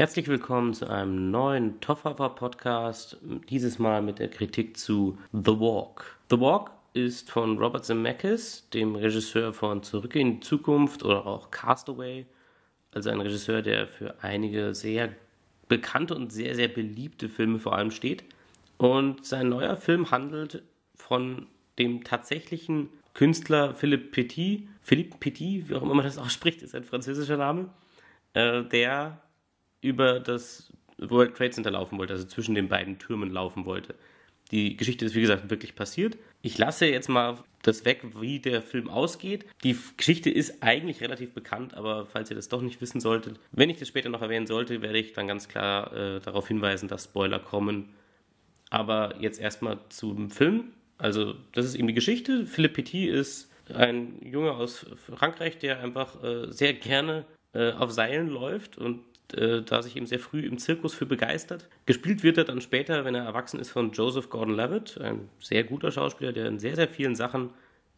Herzlich willkommen zu einem neuen Toffer Podcast, dieses Mal mit der Kritik zu The Walk. The Walk ist von Robert Zemeckis, dem Regisseur von Zurück in die Zukunft oder auch Castaway, also ein Regisseur, der für einige sehr bekannte und sehr, sehr beliebte Filme vor allem steht. Und sein neuer Film handelt von dem tatsächlichen Künstler Philippe Petit, Philippe Petit, wie auch immer man das ausspricht, ist ein französischer Name, äh, der über das World Trade Center laufen wollte, also zwischen den beiden Türmen laufen wollte. Die Geschichte ist, wie gesagt, wirklich passiert. Ich lasse jetzt mal das weg, wie der Film ausgeht. Die Geschichte ist eigentlich relativ bekannt, aber falls ihr das doch nicht wissen solltet, wenn ich das später noch erwähnen sollte, werde ich dann ganz klar äh, darauf hinweisen, dass Spoiler kommen. Aber jetzt erstmal zum Film. Also, das ist eben die Geschichte. Philippe Petit ist ein Junge aus Frankreich, der einfach äh, sehr gerne äh, auf Seilen läuft und äh, da sich eben sehr früh im Zirkus für begeistert. Gespielt wird er dann später, wenn er erwachsen ist, von Joseph Gordon-Levitt, ein sehr guter Schauspieler, der in sehr, sehr vielen Sachen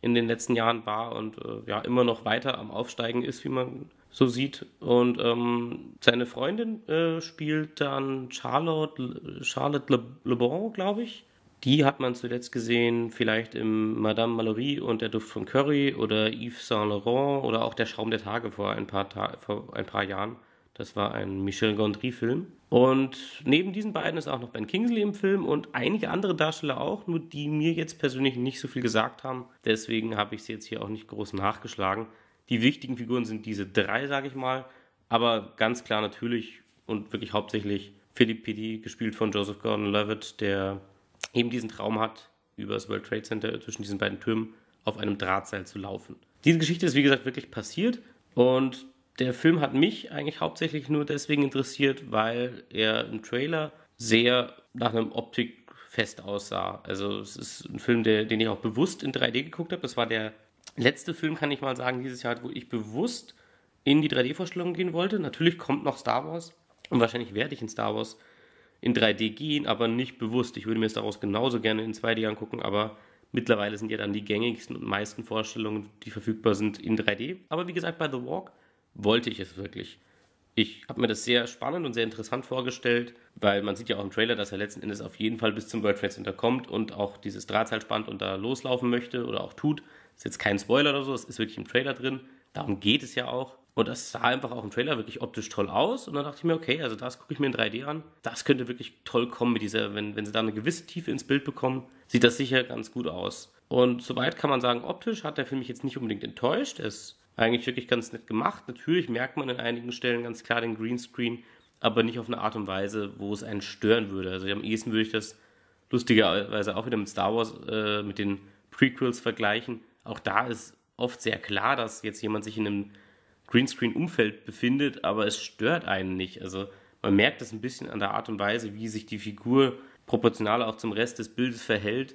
in den letzten Jahren war und äh, ja immer noch weiter am Aufsteigen ist, wie man so sieht. Und ähm, seine Freundin äh, spielt dann Charlotte, Charlotte Le, Le Bon, glaube ich. Die hat man zuletzt gesehen, vielleicht im Madame Mallory und der Duft von Curry oder Yves Saint Laurent oder auch der Schaum der Tage vor ein paar, Ta vor ein paar Jahren. Das war ein Michel Gondry-Film. Und neben diesen beiden ist auch noch Ben Kingsley im Film und einige andere Darsteller auch, nur die mir jetzt persönlich nicht so viel gesagt haben. Deswegen habe ich sie jetzt hier auch nicht groß nachgeschlagen. Die wichtigen Figuren sind diese drei, sage ich mal. Aber ganz klar natürlich und wirklich hauptsächlich Philippe Pidi, gespielt von Joseph Gordon-Levitt, der eben diesen Traum hat, über das World Trade Center zwischen diesen beiden Türmen auf einem Drahtseil zu laufen. Diese Geschichte ist, wie gesagt, wirklich passiert und der Film hat mich eigentlich hauptsächlich nur deswegen interessiert, weil er im Trailer sehr nach einem Optikfest aussah. Also es ist ein Film, der, den ich auch bewusst in 3D geguckt habe. Das war der letzte Film, kann ich mal sagen, dieses Jahr, wo ich bewusst in die 3D-Vorstellung gehen wollte. Natürlich kommt noch Star Wars und wahrscheinlich werde ich in Star Wars in 3D gehen, aber nicht bewusst. Ich würde mir Star Wars genauso gerne in 2D angucken, aber mittlerweile sind ja dann die gängigsten und meisten Vorstellungen, die verfügbar sind, in 3D. Aber wie gesagt, bei The Walk wollte ich es wirklich. Ich habe mir das sehr spannend und sehr interessant vorgestellt, weil man sieht ja auch im Trailer, dass er letzten Endes auf jeden Fall bis zum World Trade Center kommt und auch dieses Drahtseil spannt und da loslaufen möchte oder auch tut. Das ist jetzt kein Spoiler oder so, es ist wirklich im Trailer drin. Darum geht es ja auch. Und das sah einfach auch im Trailer wirklich optisch toll aus. Und dann dachte ich mir, okay, also das gucke ich mir in 3D an. Das könnte wirklich toll kommen mit dieser, wenn, wenn sie da eine gewisse Tiefe ins Bild bekommen, sieht das sicher ganz gut aus. Und soweit kann man sagen, optisch hat der Film mich jetzt nicht unbedingt enttäuscht. Er eigentlich wirklich ganz nett gemacht. Natürlich merkt man an einigen Stellen ganz klar den Greenscreen, aber nicht auf eine Art und Weise, wo es einen stören würde. Also am ehesten würde ich das lustigerweise auch wieder mit Star Wars, äh, mit den Prequels vergleichen. Auch da ist oft sehr klar, dass jetzt jemand sich in einem Greenscreen-Umfeld befindet, aber es stört einen nicht. Also man merkt das ein bisschen an der Art und Weise, wie sich die Figur proportional auch zum Rest des Bildes verhält.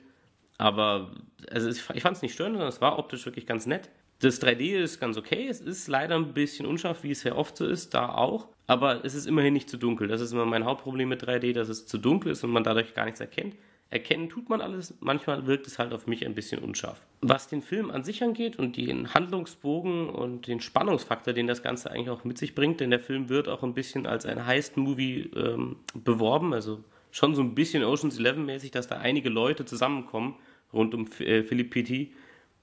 Aber also ich fand es nicht störend, sondern es war optisch wirklich ganz nett. Das 3D ist ganz okay. Es ist leider ein bisschen unscharf, wie es ja oft so ist, da auch. Aber es ist immerhin nicht zu dunkel. Das ist immer mein Hauptproblem mit 3D, dass es zu dunkel ist und man dadurch gar nichts erkennt. Erkennen tut man alles, manchmal wirkt es halt auf mich ein bisschen unscharf. Was den Film an sich angeht und den Handlungsbogen und den Spannungsfaktor, den das Ganze eigentlich auch mit sich bringt, denn der Film wird auch ein bisschen als ein Heist-Movie ähm, beworben, also schon so ein bisschen Ocean's Eleven mäßig, dass da einige Leute zusammenkommen rund um äh, Philipp Petit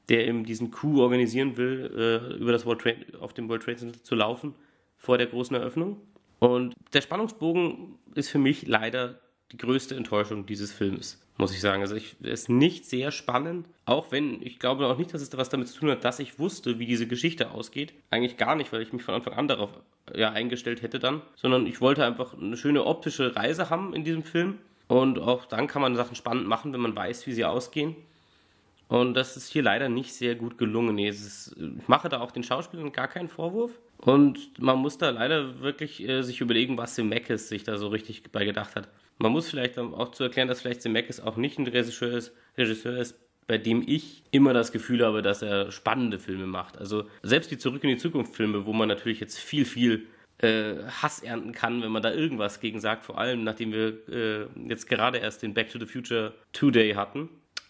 der eben diesen Coup organisieren will, äh, über das World Trade, auf dem World Trade Center zu laufen vor der großen Eröffnung. Und der Spannungsbogen ist für mich leider die größte Enttäuschung dieses Films, muss ich sagen. Also ich, ist nicht sehr spannend, auch wenn ich glaube auch nicht, dass es was damit zu tun hat, dass ich wusste, wie diese Geschichte ausgeht. Eigentlich gar nicht, weil ich mich von Anfang an darauf ja, eingestellt hätte dann, sondern ich wollte einfach eine schöne optische Reise haben in diesem Film. Und auch dann kann man Sachen spannend machen, wenn man weiß, wie sie ausgehen. Und das ist hier leider nicht sehr gut gelungen. Ist, ich mache da auch den Schauspielern gar keinen Vorwurf. Und man muss da leider wirklich äh, sich überlegen, was Zemeckis sich da so richtig bei gedacht hat. Man muss vielleicht auch zu erklären, dass vielleicht Zemeckis auch nicht ein Regisseur ist, Regisseur ist, bei dem ich immer das Gefühl habe, dass er spannende Filme macht. Also selbst die Zurück in die Zukunft Filme, wo man natürlich jetzt viel, viel äh, Hass ernten kann, wenn man da irgendwas gegen sagt. Vor allem, nachdem wir äh, jetzt gerade erst den Back to the Future Two Day hatten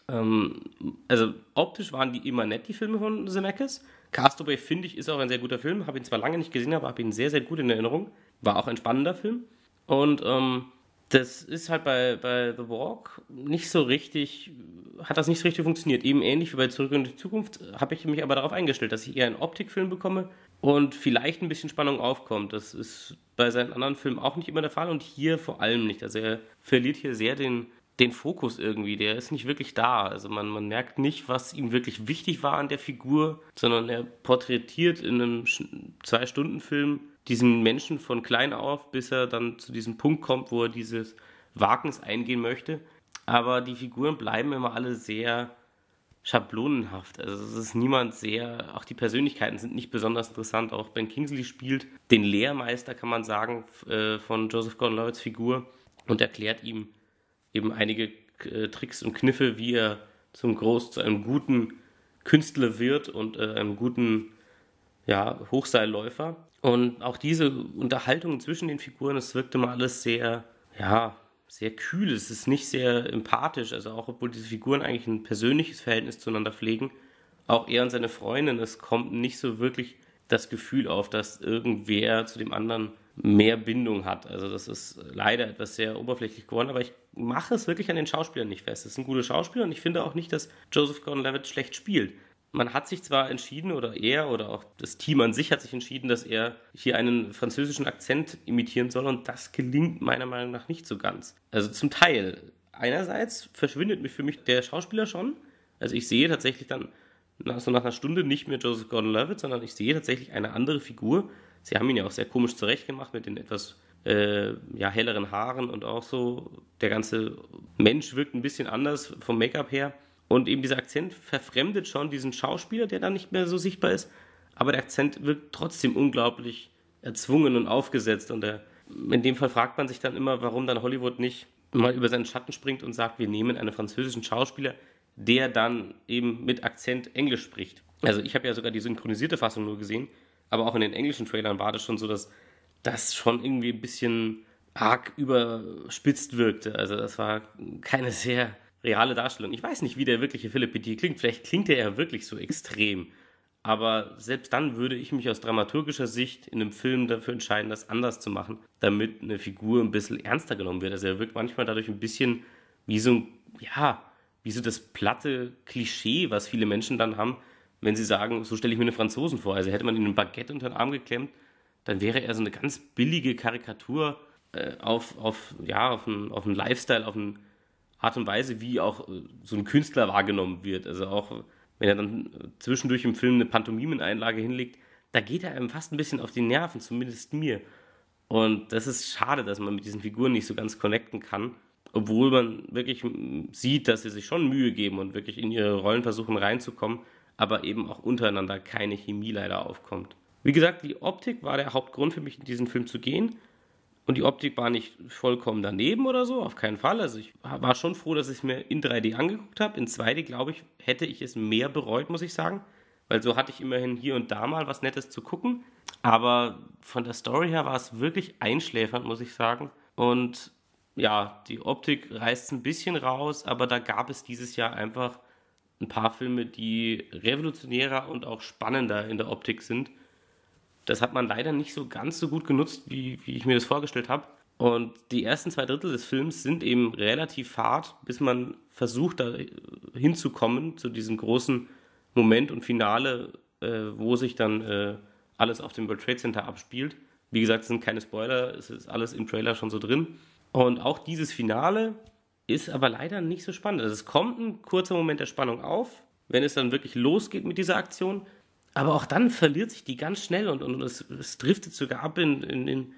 ähm, also optisch waren die immer nett, die Filme von Zemeckis. Castaway, finde ich, ist auch ein sehr guter Film. Habe ihn zwar lange nicht gesehen, aber habe ihn sehr, sehr gut in Erinnerung. war auch ein spannender Film. Und ähm, das ist halt bei, bei The Walk nicht so richtig, hat das nicht so richtig funktioniert. Eben ähnlich wie bei Zurück in die Zukunft habe ich mich aber darauf eingestellt, dass ich eher einen Optikfilm bekomme und vielleicht ein bisschen Spannung aufkommt. Das ist bei seinen anderen Filmen auch nicht immer der Fall und hier vor allem nicht. Also er verliert hier sehr den, den Fokus irgendwie, der ist nicht wirklich da. Also man, man merkt nicht, was ihm wirklich wichtig war an der Figur, sondern er porträtiert in einem Zwei-Stunden-Film diesen Menschen von klein auf, bis er dann zu diesem Punkt kommt, wo er dieses Wagnis eingehen möchte. Aber die Figuren bleiben immer alle sehr schablonenhaft. Also es ist niemand sehr, auch die Persönlichkeiten sind nicht besonders interessant. Auch Ben Kingsley spielt den Lehrmeister, kann man sagen, äh, von Joseph Gordon-Levitt's Figur und erklärt ihm eben einige äh, Tricks und Kniffe, wie er zum Groß zu einem guten Künstler wird und äh, einem guten ja, Hochseilläufer. Und auch diese Unterhaltung zwischen den Figuren, es wirkte mal alles sehr, ja, sehr kühl. Es ist nicht sehr empathisch. Also auch obwohl diese Figuren eigentlich ein persönliches Verhältnis zueinander pflegen, auch er und seine Freundin, es kommt nicht so wirklich das Gefühl auf, dass irgendwer zu dem anderen mehr Bindung hat. Also das ist leider etwas sehr oberflächlich geworden, aber ich mache es wirklich an den Schauspielern nicht fest. Es sind gute Schauspieler und ich finde auch nicht, dass Joseph Gordon-Levitt schlecht spielt man hat sich zwar entschieden, oder er oder auch das Team an sich hat sich entschieden, dass er hier einen französischen Akzent imitieren soll und das gelingt meiner Meinung nach nicht so ganz. Also zum Teil. Einerseits verschwindet für mich der Schauspieler schon. Also ich sehe tatsächlich dann so nach einer Stunde nicht mehr Joseph Gordon-Levitt, sondern ich sehe tatsächlich eine andere Figur. Sie haben ihn ja auch sehr komisch zurechtgemacht mit den etwas äh, ja, helleren Haaren und auch so. Der ganze Mensch wirkt ein bisschen anders vom Make-up her. Und eben dieser Akzent verfremdet schon diesen Schauspieler, der dann nicht mehr so sichtbar ist. Aber der Akzent wirkt trotzdem unglaublich erzwungen und aufgesetzt. Und der, in dem Fall fragt man sich dann immer, warum dann Hollywood nicht mal über seinen Schatten springt und sagt, wir nehmen einen französischen Schauspieler, der dann eben mit Akzent Englisch spricht. Also ich habe ja sogar die synchronisierte Fassung nur gesehen, aber auch in den englischen Trailern war das schon so, dass das schon irgendwie ein bisschen arg überspitzt wirkte. Also das war keine sehr reale Darstellung. Ich weiß nicht, wie der wirkliche Philipp Petit klingt. Vielleicht klingt er ja wirklich so extrem. Aber selbst dann würde ich mich aus dramaturgischer Sicht in einem Film dafür entscheiden, das anders zu machen, damit eine Figur ein bisschen ernster genommen wird. Also er wirkt manchmal dadurch ein bisschen wie so ein, ja, wie so das platte Klischee, was viele Menschen dann haben, wenn sie sagen, so stelle ich mir eine Franzosen vor. Also hätte man ihm ein Baguette unter den Arm geklemmt, dann wäre er so eine ganz billige Karikatur äh, auf, auf, ja, auf einen, auf einen Lifestyle, auf einen Art und Weise, wie auch äh, so ein Künstler wahrgenommen wird. Also auch wenn er dann äh, zwischendurch im Film eine Pantomimeneinlage hinlegt, da geht er einem fast ein bisschen auf die Nerven, zumindest mir. Und das ist schade, dass man mit diesen Figuren nicht so ganz connecten kann, obwohl man wirklich sieht, dass sie sich schon Mühe geben und wirklich in ihre Rollen versuchen reinzukommen, aber eben auch untereinander keine Chemie leider aufkommt. Wie gesagt, die Optik war der Hauptgrund für mich, in diesen Film zu gehen. Und die Optik war nicht vollkommen daneben oder so, auf keinen Fall. Also ich war schon froh, dass ich es mir in 3D angeguckt habe. In 2D, glaube ich, hätte ich es mehr bereut, muss ich sagen. Weil so hatte ich immerhin hier und da mal was Nettes zu gucken. Aber von der Story her war es wirklich einschläfernd, muss ich sagen. Und ja, die Optik reißt ein bisschen raus, aber da gab es dieses Jahr einfach ein paar Filme, die revolutionärer und auch spannender in der Optik sind das hat man leider nicht so ganz so gut genutzt, wie, wie ich mir das vorgestellt habe. Und die ersten zwei Drittel des Films sind eben relativ hart, bis man versucht, da hinzukommen, zu diesem großen Moment und Finale, äh, wo sich dann äh, alles auf dem World Trade Center abspielt. Wie gesagt, es sind keine Spoiler, es ist alles im Trailer schon so drin. Und auch dieses Finale ist aber leider nicht so spannend. Also es kommt ein kurzer Moment der Spannung auf, wenn es dann wirklich losgeht mit dieser Aktion. Aber auch dann verliert sich die ganz schnell und, und es, es driftet sogar ab in, in, in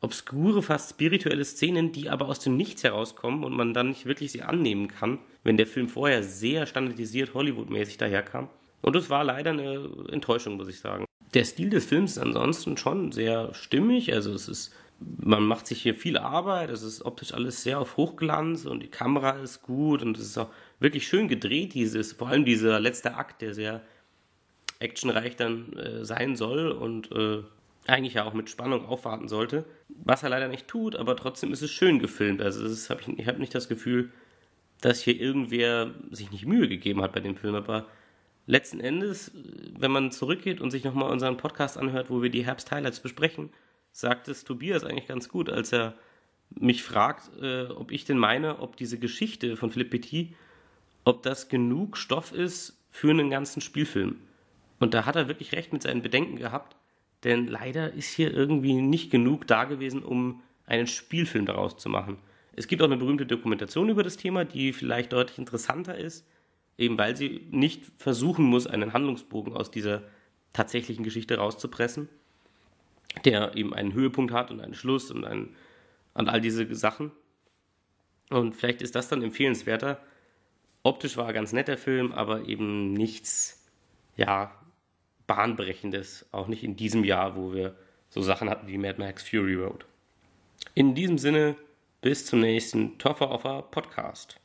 obskure, fast spirituelle Szenen, die aber aus dem Nichts herauskommen und man dann nicht wirklich sie annehmen kann, wenn der Film vorher sehr standardisiert Hollywood-mäßig daherkam. Und das war leider eine Enttäuschung, muss ich sagen. Der Stil des Films ist ansonsten schon sehr stimmig, also es ist, man macht sich hier viel Arbeit, es ist optisch alles sehr auf Hochglanz und die Kamera ist gut und es ist auch wirklich schön gedreht, dieses, vor allem dieser letzte Akt, der sehr actionreich dann äh, sein soll und äh, eigentlich ja auch mit Spannung aufwarten sollte. Was er leider nicht tut, aber trotzdem ist es schön gefilmt. Also hab ich, ich habe nicht das Gefühl, dass hier irgendwer sich nicht Mühe gegeben hat bei dem Film. Aber letzten Endes, wenn man zurückgeht und sich nochmal unseren Podcast anhört, wo wir die Herbst-Highlights besprechen, sagt es Tobias eigentlich ganz gut, als er mich fragt, äh, ob ich denn meine, ob diese Geschichte von Philippe Petit, ob das genug Stoff ist für einen ganzen Spielfilm. Und da hat er wirklich recht mit seinen Bedenken gehabt, denn leider ist hier irgendwie nicht genug da gewesen, um einen Spielfilm daraus zu machen. Es gibt auch eine berühmte Dokumentation über das Thema, die vielleicht deutlich interessanter ist, eben weil sie nicht versuchen muss, einen Handlungsbogen aus dieser tatsächlichen Geschichte rauszupressen, der eben einen Höhepunkt hat und einen Schluss und, einen, und all diese Sachen. Und vielleicht ist das dann empfehlenswerter. Optisch war er ganz netter Film, aber eben nichts, ja, bahnbrechendes, auch nicht in diesem Jahr, wo wir so Sachen hatten wie Mad Max Fury Road. In diesem Sinne, bis zum nächsten Toffer Offer Podcast.